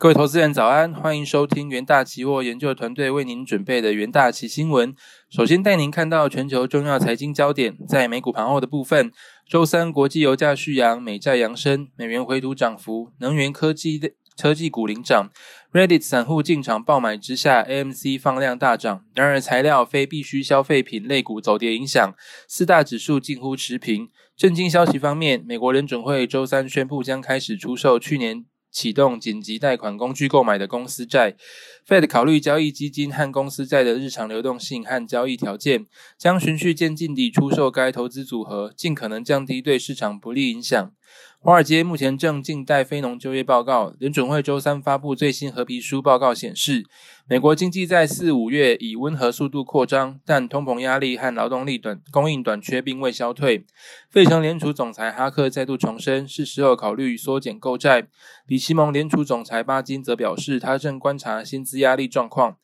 各位投资人早安，欢迎收听元大期货研究团队为您准备的元大期新闻。首先带您看到全球重要财经焦点，在美股盘后的部分，周三国际油价续扬，美债扬升，美元回吐涨幅，能源科技的科技股领涨。Reddit 散户进场爆买之下，AMC 放量大涨。然而，材料非必需消费品类股走跌影响，四大指数近乎持平。震惊消息方面，美国联准会周三宣布将开始出售去年。启动紧急贷款工具购买的公司债，Fed 考虑交易基金和公司债的日常流动性和交易条件，将循序渐进地出售该投资组合，尽可能降低对市场不利影响。华尔街目前正静待非农就业报告。联准会周三发布最新合皮书报告显示，美国经济在四五月以温和速度扩张，但通膨压力和劳动力短供应短缺并未消退。费城联储总裁哈克再度重申，是时候考虑缩减购债。里奇蒙联储总裁巴金则表示，他正观察薪资压力状况。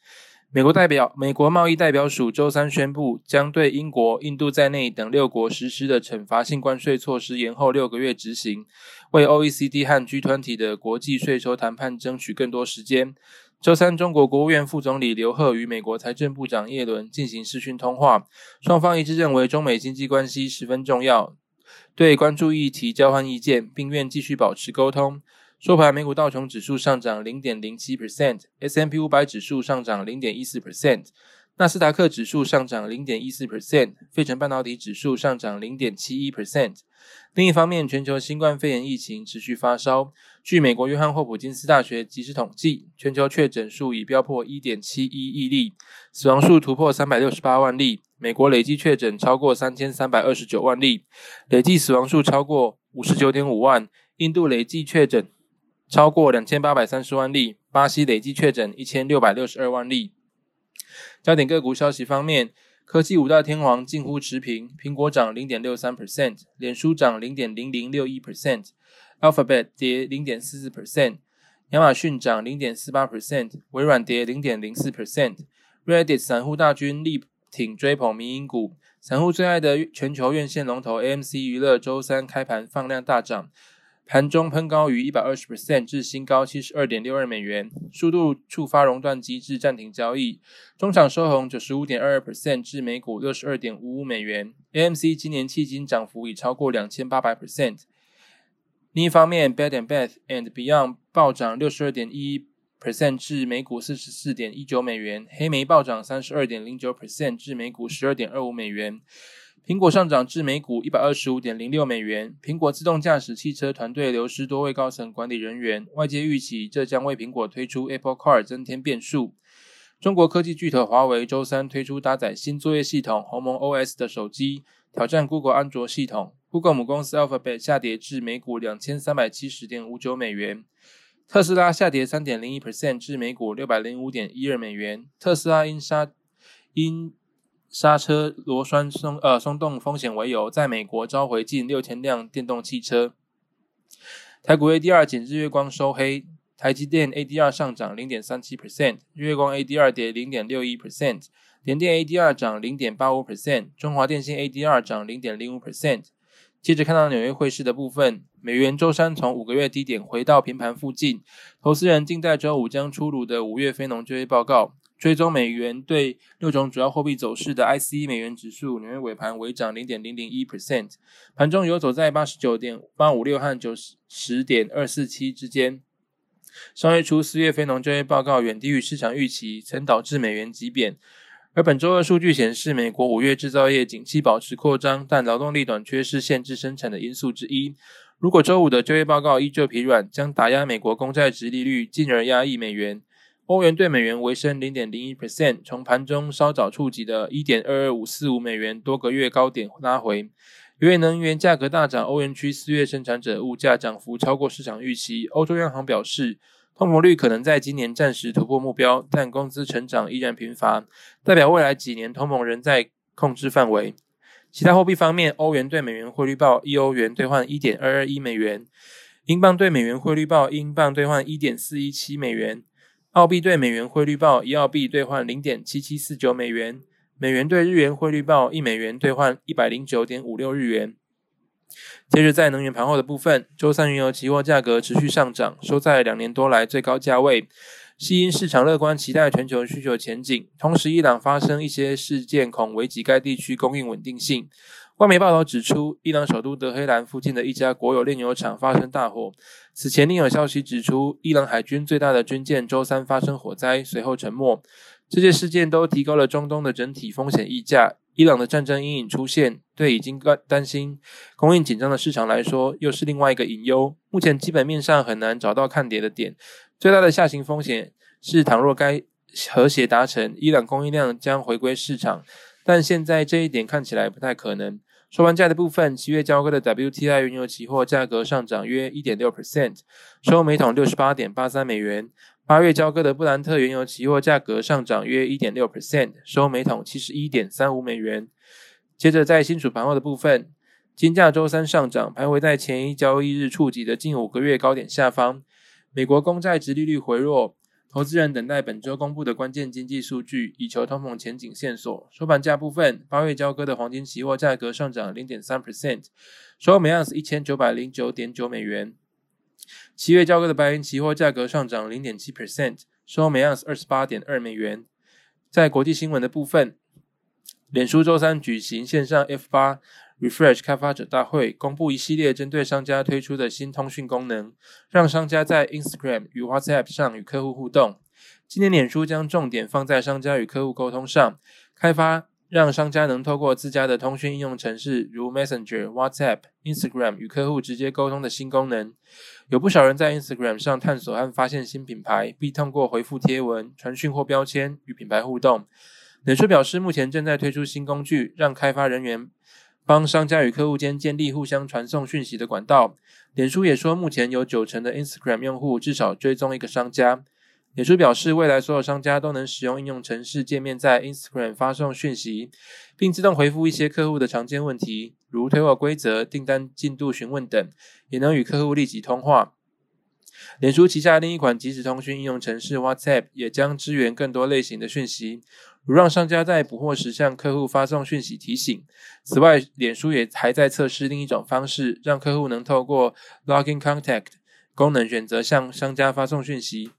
美国代表美国贸易代表署周三宣布，将对英国、印度在内等六国实施的惩罚性关税措施延后六个月执行，为 OECD 和 G20 的国际税收谈判争取更多时间。周三，中国国务院副总理刘鹤与美国财政部长耶伦进行视讯通话，双方一致认为中美经济关系十分重要，对关注议题交换意见，并愿继续保持沟通。收盘，美股道琼指数上涨零点零七 percent，S M P 五百指数上涨零点一四 percent，纳斯达克指数上涨零点一四 percent，费城半导体指数上涨零点七一 percent。另一方面，全球新冠肺炎疫情持续发烧。据美国约翰霍普金斯大学即时统计，全球确诊数已飙破一点七一亿例，死亡数突破三百六十八万例。美国累计确诊超过三千三百二十九万例，累计死亡数超过五十九点五万。印度累计确诊。超过两千八百三十万例，巴西累计确诊一千六百六十二万例。焦点个股消息方面，科技五大天王近乎持平，苹果涨零点六三 percent，脸书涨零点零零六一 percent，Alphabet 跌零点四四 percent，亚马逊涨零点四八 percent，微软跌零点零四 percent。Reddit 散户大军力挺追捧民营股，散户最爱的全球院线龙头 AMC 娱乐周三开盘放量大涨。盘中喷高于一百二十 percent 至新高七十二点六二美元，速度触发熔断机制暂停交易。中场收红九十五点二二 percent 至每股六十二点五五美元。AMC 今年迄今涨幅已超过两千八百 percent。另一方面，Bed and Bath and Beyond 暴涨六十二点一 percent 至每股四十四点一九美元，黑莓暴涨三十二点零九 percent 至每股十二点二五美元。苹果上涨至每股一百二十五点零六美元。苹果自动驾驶汽车团队流失多位高层管理人员，外界预期这将为苹果推出 Apple Car 增添变数。中国科技巨头华为周三推出搭载新作业系统鸿蒙 OS 的手机，挑战 Google 安卓系统。Google 母公司 Alphabet 下跌至每股两千三百七十点五九美元。特斯拉下跌三点零一 percent 至每股六百零五点一二美元。特斯拉因杀因刹车螺栓松呃松动风险为由，在美国召回近六千辆电动汽车。台股 ADR 减日月光收黑，台积电 ADR 上涨零点三七 percent，日月光 ADR 跌零点六一 percent，联电 ADR 涨零点八五 percent，中华电信 ADR 涨零点零五 percent。接着看到纽约汇市的部分，美元周三从五个月低点回到平盘附近，投资人静待周五将出炉的五月非农就业报告。追踪美元对六种主要货币走势的 ICE 美元指数，纽约尾盘微涨零点零零一 percent，盘中游走在八十九点八五六和九十点二四七之间。上月初四月非农就业报告远低于市场预期，曾导致美元急贬。而本周二数据显示，美国五月制造业景气保持扩张，但劳动力短缺是限制生产的因素之一。如果周五的就业报告依旧疲软，将打压美国公债值利率，进而压抑美元。欧元对美元微升零点零一 percent，从盘中稍早触及的一点二二五四五美元多个月高点拉回。由于能源价格大涨，欧元区四月生产者物价涨幅超过市场预期。欧洲央行表示，通膨率可能在今年暂时突破目标，但工资成长依然贫乏，代表未来几年通膨仍在控制范围。其他货币方面，欧元对美元汇率报一欧元兑换一点二二一美元，英镑对美元汇率报英镑兑换一点四一七美元。澳币对美元汇率报一澳币兑换零点七七四九美元，美元对日元汇率报一美元兑换一百零九点五六日元。接着在能源盘后的部分，周三原油期货价格持续上涨，收在两年多来最高价位。系因市场乐观期待全球需求前景，同时伊朗发生一些事件，恐危及该地区供应稳定性。外媒报道指出，伊朗首都德黑兰附近的一家国有炼油厂发生大火。此前另有消息指出，伊朗海军最大的军舰周三发生火灾，随后沉没。这些事件都提高了中东的整体风险溢价。伊朗的战争阴影出现，对已经担担心供应紧张的市场来说，又是另外一个隐忧。目前基本面上很难找到看跌的点。最大的下行风险是，倘若该和谐达成，伊朗供应量将回归市场，但现在这一点看起来不太可能。收盘价的部分，七月交割的 WTI 原油期货价格上涨约一点六 percent，收每桶六十八点八三美元。八月交割的布兰特原油期货价格上涨约一点六 percent，收每桶七十一点三五美元。接着在新属盘后的部分，金价周三上涨，徘徊在前一交易日触及的近五个月高点下方。美国公债值利率回落，投资人等待本周公布的关键经济数据，以求通膨前景线索。收盘价部分，八月交割的黄金期货价格上涨零点三 percent，收每盎司一千九百零九点九美元。七月交割的白银期货价格上涨零点七 percent，收每盎司二十八点二美元。在国际新闻的部分，脸书周三举行线上 F 八。Refresh 开发者大会公布一系列针对商家推出的新通讯功能，让商家在 Instagram 与 WhatsApp 上与客户互动。今年脸书将重点放在商家与客户沟通上，开发让商家能透过自家的通讯应用程式，如 Messenger、WhatsApp、Instagram 与客户直接沟通的新功能。有不少人在 Instagram 上探索和发现新品牌，并通过回复贴文、传讯或标签与品牌互动。脸书表示，目前正在推出新工具，让开发人员。帮商家与客户间建立互相传送讯息的管道。脸书也说，目前有九成的 Instagram 用户至少追踪一个商家。脸书表示，未来所有商家都能使用应用程式界面在 Instagram 发送讯息，并自动回复一些客户的常见问题，如退货规则、订单进度询问等，也能与客户立即通话。脸书旗下另一款即时通讯应用程式 WhatsApp 也将支援更多类型的讯息。如让商家在补货时向客户发送讯息提醒。此外，脸书也还在测试另一种方式，让客户能透过 Login Contact 功能选择向商家发送讯息。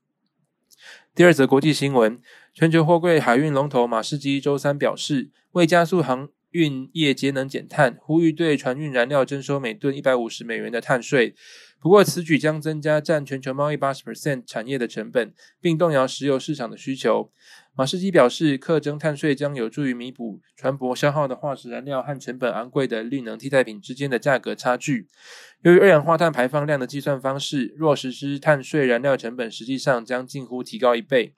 第二则国际新闻：全球货柜海运龙头马士基周三表示，为加速航运业节能减碳，呼吁对船运燃料征收每吨一百五十美元的碳税。不过，此举将增加占全球贸易八十 percent 产业的成本，并动摇石油市场的需求。马士基表示，课征碳税将有助于弥补船舶消耗的化石燃料和成本昂贵的绿能替代品之间的价格差距。由于二氧化碳排放量的计算方式，若实施碳税，燃料成本实际上将近乎提高一倍。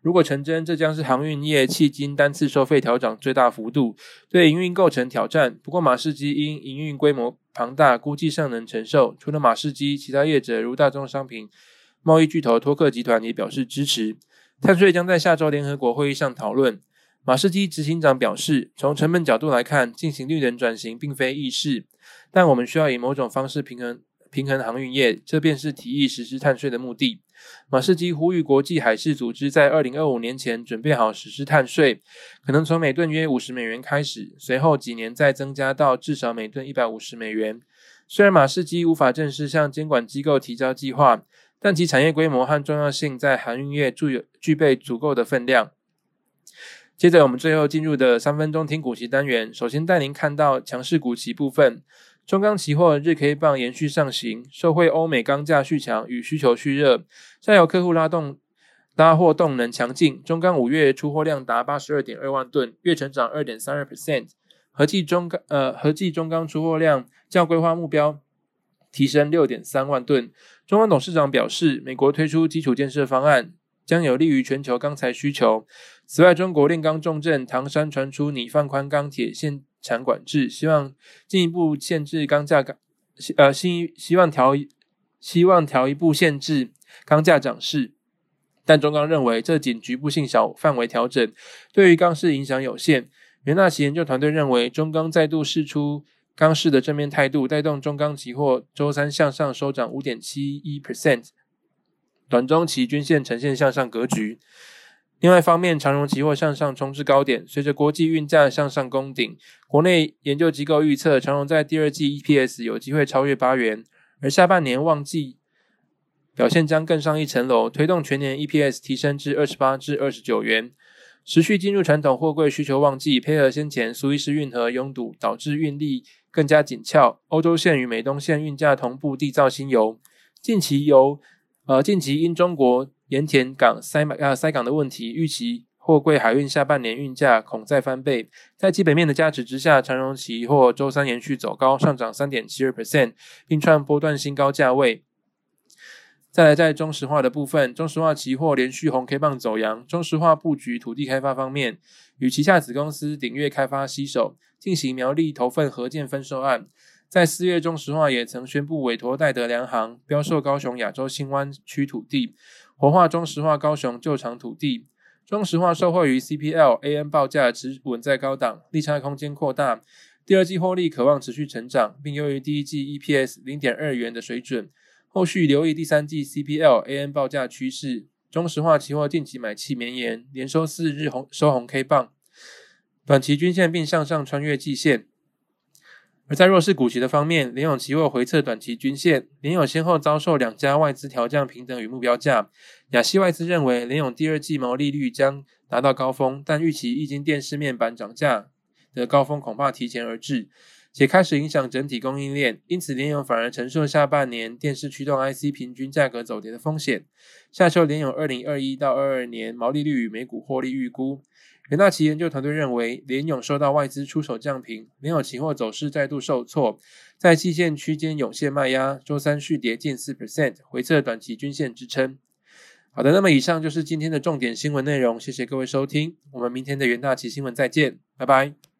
如果成真，这将是航运业迄今单次收费调整最大幅度，对营运构成挑战。不过，马士基因营运规模庞大，估计尚能承受。除了马士基，其他业者如大宗商品贸易巨头托克集团也表示支持。碳税将在下周联合国会议上讨论。马士基执行长表示，从成本角度来看，进行绿能转型并非易事，但我们需要以某种方式平衡平衡航运业，这便是提议实施碳税的目的。马士基呼吁国际海事组织在二零二五年前准备好实施碳税，可能从每吨约五十美元开始，随后几年再增加到至少每吨一百五十美元。虽然马士基无法正式向监管机构提交计划，但其产业规模和重要性在航运业具有具备足够的分量。接着，我们最后进入的三分钟听股息单元，首先带您看到强势股息部分。中钢期货日 K 棒延续上行，受惠欧美钢价续强与需求续热，下游客户拉动拉货动能强劲。中钢五月出货量达八十二点二万吨，月成长二点三二 percent，合计中钢呃合计中钢出货量较规划目标提升六点三万吨。中钢董事长表示，美国推出基础建设方案将有利于全球钢材需求。此外，中国炼钢重镇唐山传出拟放宽钢铁限。产管制，希望进一步限制钢价钢，呃，希希望调希望调一步限制钢价涨势，但中钢认为这仅局部性小范围调整，对于钢市影响有限。元大奇研究团队认为，中钢再度释出钢市的正面态度，带动中钢期货周三向上收涨五点七一 percent，短中期均线呈现向上格局。另外一方面，长荣期货向上冲至高点，随着国际运价向上攻顶，国内研究机构预测长荣在第二季 EPS 有机会超越八元，而下半年旺季表现将更上一层楼，推动全年 EPS 提升至二十八至二十九元。持续进入传统货柜需求旺季，配合先前苏伊士运河拥堵，导致运力更加紧俏。欧洲线与美东线运价同步缔造新油。近期由呃近期因中国盐田港塞呃塞港的问题，预期货柜海运下半年运价恐再翻倍。在基本面的加持之下，长荣旗货周三延续走高，上涨三点七二 percent，并创波段新高价位。再来，在中石化的部分，中石化期货连续红 K 棒走阳。中石化布局土地开发方面，与旗下子公司鼎越开发携手进行苗栗投份合建分售案。在四月，中石化也曾宣布委托戴德梁行标售高雄亚洲新湾区土地，活化中石化高雄旧厂土地。中石化受惠于 CPL、AN 报价持稳在高档，利差空间扩大，第二季获利渴望持续成长，并优于第一季 EPS 零点二元的水准。后续留意第三季 CPL AN 报价趋势，中石化期货近期买气绵延，连收四日红收红 K 棒，短期均线并向上穿越季线。而在弱势股息的方面，联永期货回测短期均线，联永先后遭受两家外资调降平等与目标价。亚细外资认为联永第二季毛利率将达到高峰，但预期液晶电视面板涨价的高峰恐怕提前而至。且开始影响整体供应链，因此联咏反而承受下半年电视驱动 IC 平均价格走跌的风险。下周联咏二零二一到二二年毛利率与每股获利预估，元大旗研究团队认为联咏受到外资出手降平，联咏期货走势再度受挫，在季线区间涌现卖压，周三续跌近四 percent，回测短期均线支撑。好的，那么以上就是今天的重点新闻内容，谢谢各位收听，我们明天的元大旗新闻再见，拜拜。